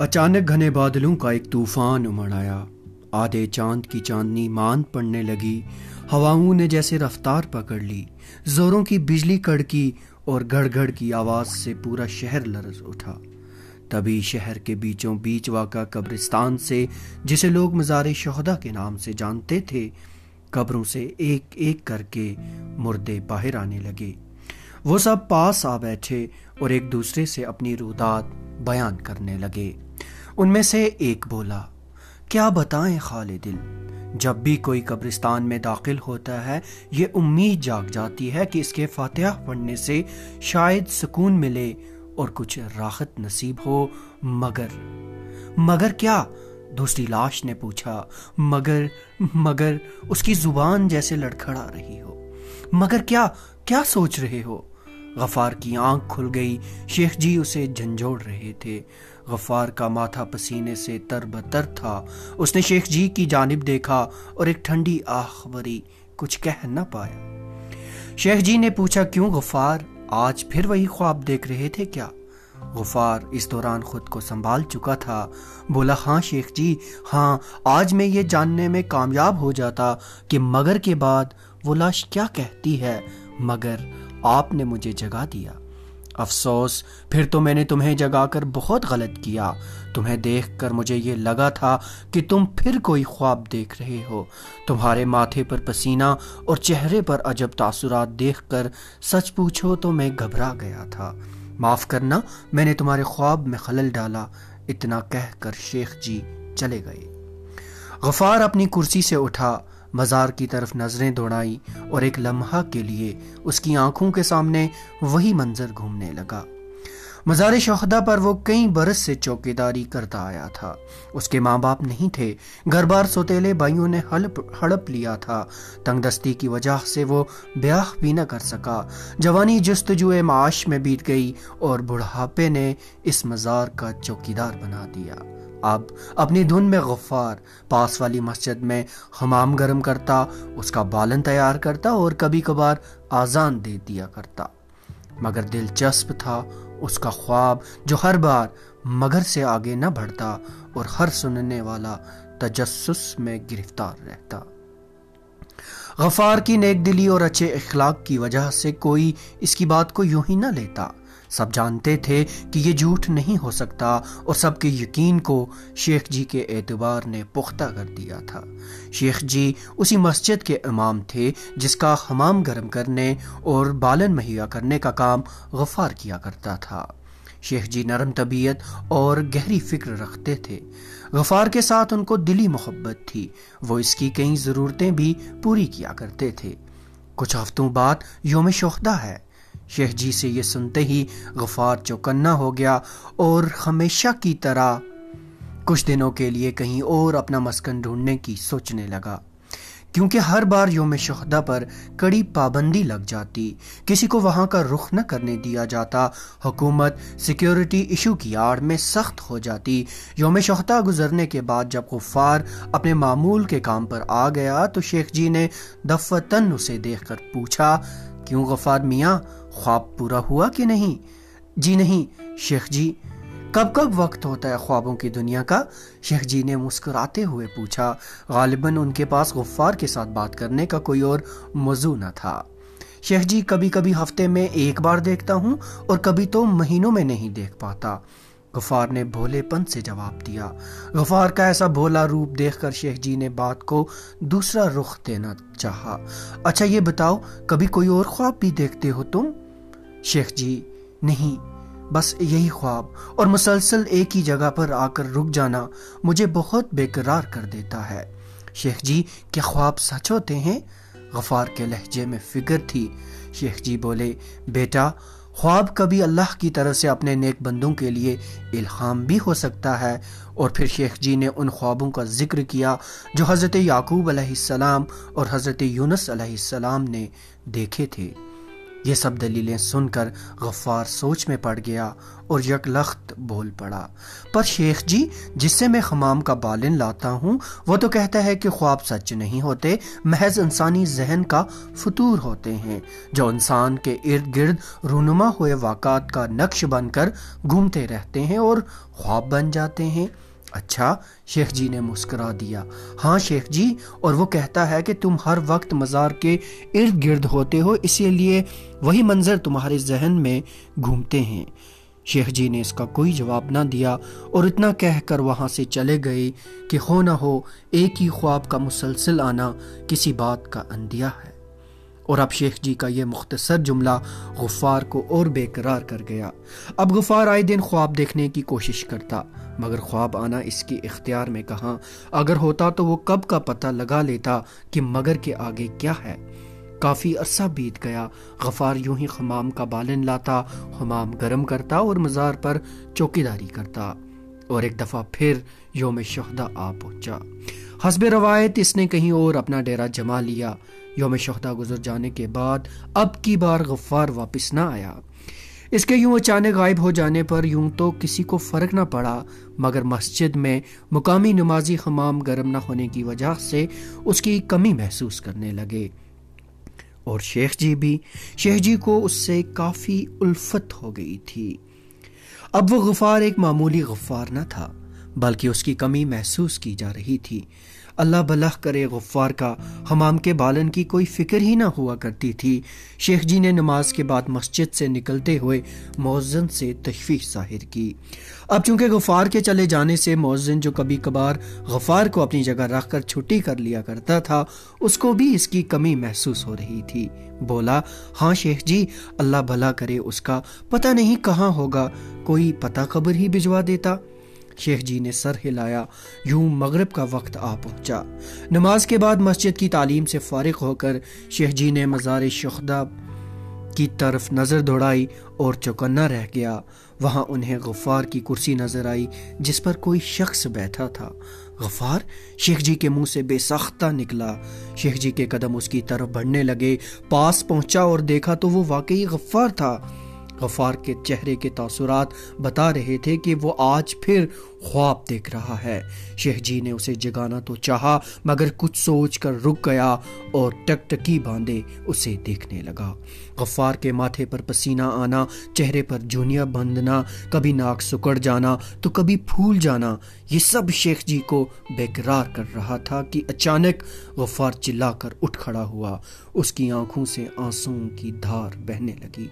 اچانک گھنے بادلوں کا ایک طوفان امڑ آیا۔ آدھے چاند کی چاندنی ماند پڑنے لگی، ہواؤں نے جیسے رفتار پکڑ لی۔ زوروں کی بجلی کڑکی اور گڑ گڑ کی آواز سے پورا شہر لرز اٹھا۔ تبھی شہر کے بیچوں بیچ واقع قبرستان سے، جسے لوگ مزار شہدا کے نام سے جانتے تھے، قبروں سے ایک ایک کر کے مردے باہر آنے لگے۔ وہ سب پاس آ بیٹھے اور ایک دوسرے سے اپنی رودات بیان کرنے لگے۔ ان میں سے ایک بولا، کیا بتائیں خال دل جب بھی کوئی قبرستان میں داخل ہوتا ہے، یہ امید جاگ جاتی ہے کہ اس کے فاتحہ پڑھنے سے شاید سکون ملے اور کچھ راحت نصیب ہو۔ مگر مگر کیا؟ دوسری لاش نے پوچھا، مگر مگر، اس کی زبان جیسے لڑکھڑا رہی ہو۔ مگر کیا کیا سوچ رہے ہو؟ غفار کی آنکھ کھل گئی۔ شیخ جی اسے جھنجھوڑ رہے تھے۔ غفار کا ماتھا پسینے سے تر بتر تھا۔ اس نے شیخ جی کی جانب دیکھا اور ایک ٹھنڈی آخ بری کچھ کہہ نہ پایا۔ شیخ جی نے پوچھا، کیوں غفار آج پھر وہی خواب دیکھ رہے تھے کیا؟ غفار اس دوران خود کو سنبھال چکا تھا۔ بولا ہاں شیخ جی ہاں آج میں یہ جاننے میں کامیاب ہو جاتا کہ مگر کے بعد وہ لاش کیا کہتی ہے۔ مگر آپ نے مجھے جگا دیا۔ افسوس، پھر تو میں نے تمہیں جگا کر بہت غلط کیا۔ تمہیں دیکھ کر مجھے یہ لگا تھا کہ تم پھر کوئی خواب دیکھ رہے ہو۔ تمہارے ماتھے پر پسینہ اور چہرے پر عجب تاثرات دیکھ کر سچ پوچھو تو میں گھبرا گیا تھا۔ معاف کرنا، میں نے تمہارے خواب میں خلل ڈالا۔ اتنا کہہ کر شیخ جی چلے گئے۔ غفار اپنی کرسی سے اٹھا۔ مزار کی طرف نظریں دوڑائی اور ایک لمحہ کے لیے اس کی آنکھوں کے سامنے وہی منظر گھومنے لگا۔ مزار شہدہ پر وہ کئی برس سے چوکی داری کرتا آیا تھا۔ اس کے ماں باپ نہیں تھے۔ گھر بار سوتےلے بھائیوں نے ہڑپ لیا تھا۔ تنگ دستی کی وجہ سے وہ بیاہ بھی نہ کر سکا۔ جوانی جستجو معاش میں بیت گئی اور بڑھاپے نے اس مزار کا چوکیدار بنا دیا۔ اب اپنی دھن میں غفار، پاس والی مسجد میں حمام گرم کرتا، اس کا بالن تیار کرتا اور کبھی کبھار آزان دے دیا کرتا۔ مگر دلچسپ تھا اس کا خواب جو ہر بار مگر سے آگے نہ بڑھتا اور ہر سننے والا تجسس میں گرفتار رہتا۔ غفار کی نیک دلی اور اچھے اخلاق کی وجہ سے کوئی اس کی بات کو یوں ہی نہ لیتا۔ سب جانتے تھے کہ یہ جھوٹ نہیں ہو سکتا اور سب کے یقین کو شیخ جی کے اعتبار نے پختہ کر دیا تھا۔ شیخ جی اسی مسجد کے امام تھے جس کا حمام گرم کرنے اور بالن مہیا کرنے کا کام غفار کیا کرتا تھا۔ شیخ جی نرم طبیعت اور گہری فکر رکھتے تھے۔ غفار کے ساتھ ان کو دلی محبت تھی۔ وہ اس کی کئی ضرورتیں بھی پوری کیا کرتے تھے۔ کچھ ہفتوں بعد یوم شوخدہ ہے۔ شیخ جی سے یہ سنتے ہی غفار چوکنا ہو گیا اور ہمیشہ کی طرح کچھ دنوں کے لیے کہیں اور اپنا مسکن ڈھونڈنے کی سوچنے لگا۔ کیونکہ ہر بار یوم شہدہ پر کڑی پابندی لگ جاتی، کسی کو وہاں کا رخ نہ کرنے دیا جاتا، حکومت سیکیورٹی ایشو کی آڑ میں سخت ہو جاتی۔ یوم شہدہ گزرنے کے بعد جب غفار اپنے معمول کے کام پر آ گیا تو شیخ جی نے دفتن اسے دیکھ کر پوچھا، کیوں غفار میاں؟ خواب پورا ہوا کہ نہیں؟ جی نہیں، شیخ جی کب کب وقت ہوتا ہے خوابوں کی دنیا کا؟ شیخ جی نے مسکراتے ہوئے پوچھا، غالباً ان کے پاس غفار کے ساتھ بات کرنے کا کوئی اور موضوع نہ تھا۔ شیخ جی کبھی کبھی ہفتے میں ایک بار دیکھتا ہوں اور کبھی تو مہینوں میں نہیں دیکھ پاتا۔ غفار نے بھولے پن سے جواب دیا۔ غفار کا ایسا بھولا روپ دیکھ کر شیخ جی نے بات کو دوسرا رخ دینا چاہا۔ اچھا یہ بتاؤ، کبھی کوئی اور خواب بھی دیکھتے ہو تم؟ شیخ جی نہیں، بس یہی خواب۔ اور مسلسل ایک ہی جگہ پر آ کر رک جانا مجھے بہت بے قرار کر دیتا ہے۔ شیخ جی کیا خواب سچ ہوتے ہیں؟ غفار کے لہجے میں فکر تھی۔ شیخ جی بولے، بیٹا، خواب کبھی اللہ کی طرف سے اپنے نیک بندوں کے لیے الہام بھی ہو سکتا ہے۔ اور پھر شیخ جی نے ان خوابوں کا ذکر کیا جو حضرت یعقوب علیہ السلام اور حضرت یونس علیہ السلام نے دیکھے تھے۔ یہ سب دلیلیں سن کر غفار سوچ میں پڑ گیا اور یک لخت بول پڑا۔ پر شیخ جی جس سے میں خمام کا بالن لاتا ہوں، وہ تو کہتا ہے کہ خواب سچ نہیں ہوتے، محض انسانی ذہن کا فطور ہوتے ہیں۔ جو انسان کے ارد گرد رونما ہوئے واقعات کا نقش بن کر گھومتے رہتے ہیں اور خواب بن جاتے ہیں۔ اچھا شیخ جی نے مسکرا دیا۔ ہاں شیخ جی اور وہ کہتا ہے کہ تم ہر وقت مزار کے ارد گرد ہوتے ہو، اسی لیے وہی منظر تمہارے ذہن میں گھومتے ہیں۔ شیخ جی نے اس کا کوئی جواب نہ دیا اور اتنا کہہ کر وہاں سے چلے گئے کہ ہو نہ ہو، ایک ہی خواب کا مسلسل آنا کسی بات کا اندیا ہے۔ اور اب شیخ جی کا یہ مختصر جملہ غفار کو اور بے قرار کر گیا۔ اب غفار آئے دن خواب دیکھنے کی کوشش کرتا، مگر خواب آنا اس کی اختیار میں کہاں؟ اگر ہوتا تو وہ کب کا پتہ لگا لیتا کہ مگر کے آگے کیا ہے۔ کافی عرصہ بیت گیا، غفار یوں ہی خمام کا بالن لاتا، خمام گرم کرتا اور مزار پر چوکیداری کرتا۔ اور ایک دفعہ پھر یوم شہدہ آ پہنچا۔ حسب روایت اس نے کہیں اور اپنا ڈیرا جما لیا۔ یوم شہدہ گزر جانے کے بعد اب کی بار غفار واپس نہ آیا۔ اس کے یوں اچانک غائب ہو جانے پر یوں تو کسی کو فرق نہ پڑا، مگر مسجد میں مقامی نمازی خمام گرم نہ ہونے کی وجہ سے اس کی کمی محسوس کرنے لگے۔ اور شیخ جی بھی، شیخ جی کو اس سے کافی الفت ہو گئی تھی۔ اب وہ غفار ایک معمولی غفار نہ تھا۔ بلکہ اس کی کمی محسوس کی جا رہی تھی۔ اللہ بلح کرے غفار کا حمام کے بالن کی کوئی فکر ہی نہ ہوا کرتی تھی۔ شیخ جی نے نماز کے بعد مسجد سے نکلتے ہوئے موزن سے تشویش ظاہر کی۔ اب چونکہ غفار کے چلے جانے سے موزن جو کبھی کبھار غفار کو اپنی جگہ رکھ کر چھٹی کر لیا کرتا تھا، اس کو بھی اس کی کمی محسوس ہو رہی تھی۔ بولا ہاں شیخ جی اللہ بھلا کرے اس کا پتہ نہیں کہاں ہوگا، کوئی پتہ خبر ہی بھجوا دیتا۔ شیخ جی نے سر ہلایا، یوں مغرب کا وقت آ پہنچا۔ نماز کے بعد مسجد کی تعلیم سے فارغ ہو کر شیخ جی نے مزار شخدہ کی طرف نظر دوڑائی اور چوکنا رہ گیا۔ وہاں انہیں غفار کی کرسی نظر آئی، جس پر کوئی شخص بیٹھا تھا۔ غفار، شیخ جی کے منہ سے بے سختہ نکلا۔ شیخ جی کے قدم اس کی طرف بڑھنے لگے، پاس پہنچا اور دیکھا تو وہ واقعی غفار تھا۔ غفار کے چہرے کے تاثرات بتا رہے تھے کہ وہ آج پھر خواب دیکھ رہا ہے۔ شیخ جی نے اسے جگانا تو چاہا، مگر کچھ سوچ کر رک گیا اور ٹک ٹکی باندھے اسے دیکھنے لگا۔ غفار کے ماتھے پر پسینہ آنا، چہرے پر جونیا بندنا کبھی ناک سکڑ جانا، تو کبھی پھول جانا، یہ سب شیخ جی کو بیقرار کر رہا تھا کہ اچانک غفار چلا کر اٹھ کھڑا ہوا۔ اس کی آنکھوں سے آنسوں کی دھار بہنے لگی۔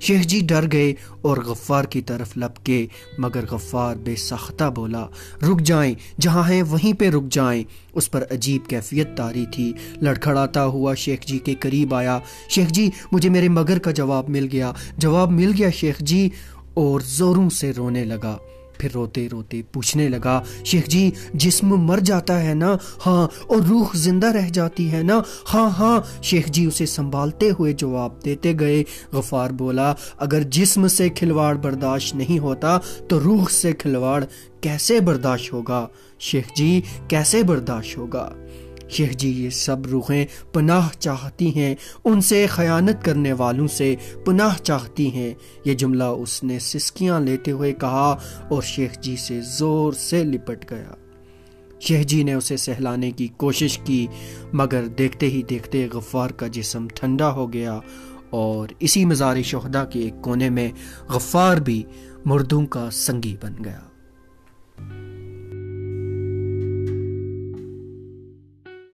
شیخ جی ڈر گئے اور غفار کی طرف لپکے مگر غفار بے سختہ بولا، رک جائیں، جہاں ہیں وہیں پہ رک جائیں۔ اس پر عجیب کیفیت تاری تھی۔ لڑکھڑاتا ہوا شیخ جی کے قریب آیا۔ شیخ جی مجھے میرے مگر کا جواب مل گیا۔ جواب مل گیا شیخ جی اور زوروں سے رونے لگا۔ پھر روتے روتے پوچھنے لگا، شیخ جی جسم مر جاتا ہے نا؟ ہاں اور روح زندہ رہ جاتی ہے نا؟ ہاں ہاں شیخ جی اسے سنبھالتے ہوئے جواب دیتے گئے۔ غفار بولا، اگر جسم سے کھلواڑ برداشت نہیں ہوتا تو روح سے کھلواڑ کیسے برداشت ہوگا؟ شیخ جی کیسے برداشت ہوگا؟ شیخ جی یہ سب روحیں پناہ چاہتی ہیں۔ ان سے خیانت کرنے والوں سے پناہ چاہتی ہیں۔ یہ جملہ اس نے سسکیاں لیتے ہوئے کہا اور شیخ جی سے زور سے لپٹ گیا۔ شیخ جی نے اسے سہلانے کی کوشش کی، مگر دیکھتے ہی دیکھتے غفار کا جسم ٹھنڈا ہو گیا اور اسی مزار شہدہ کے ایک کونے میں غفار بھی مردوں کا سنگی بن گیا۔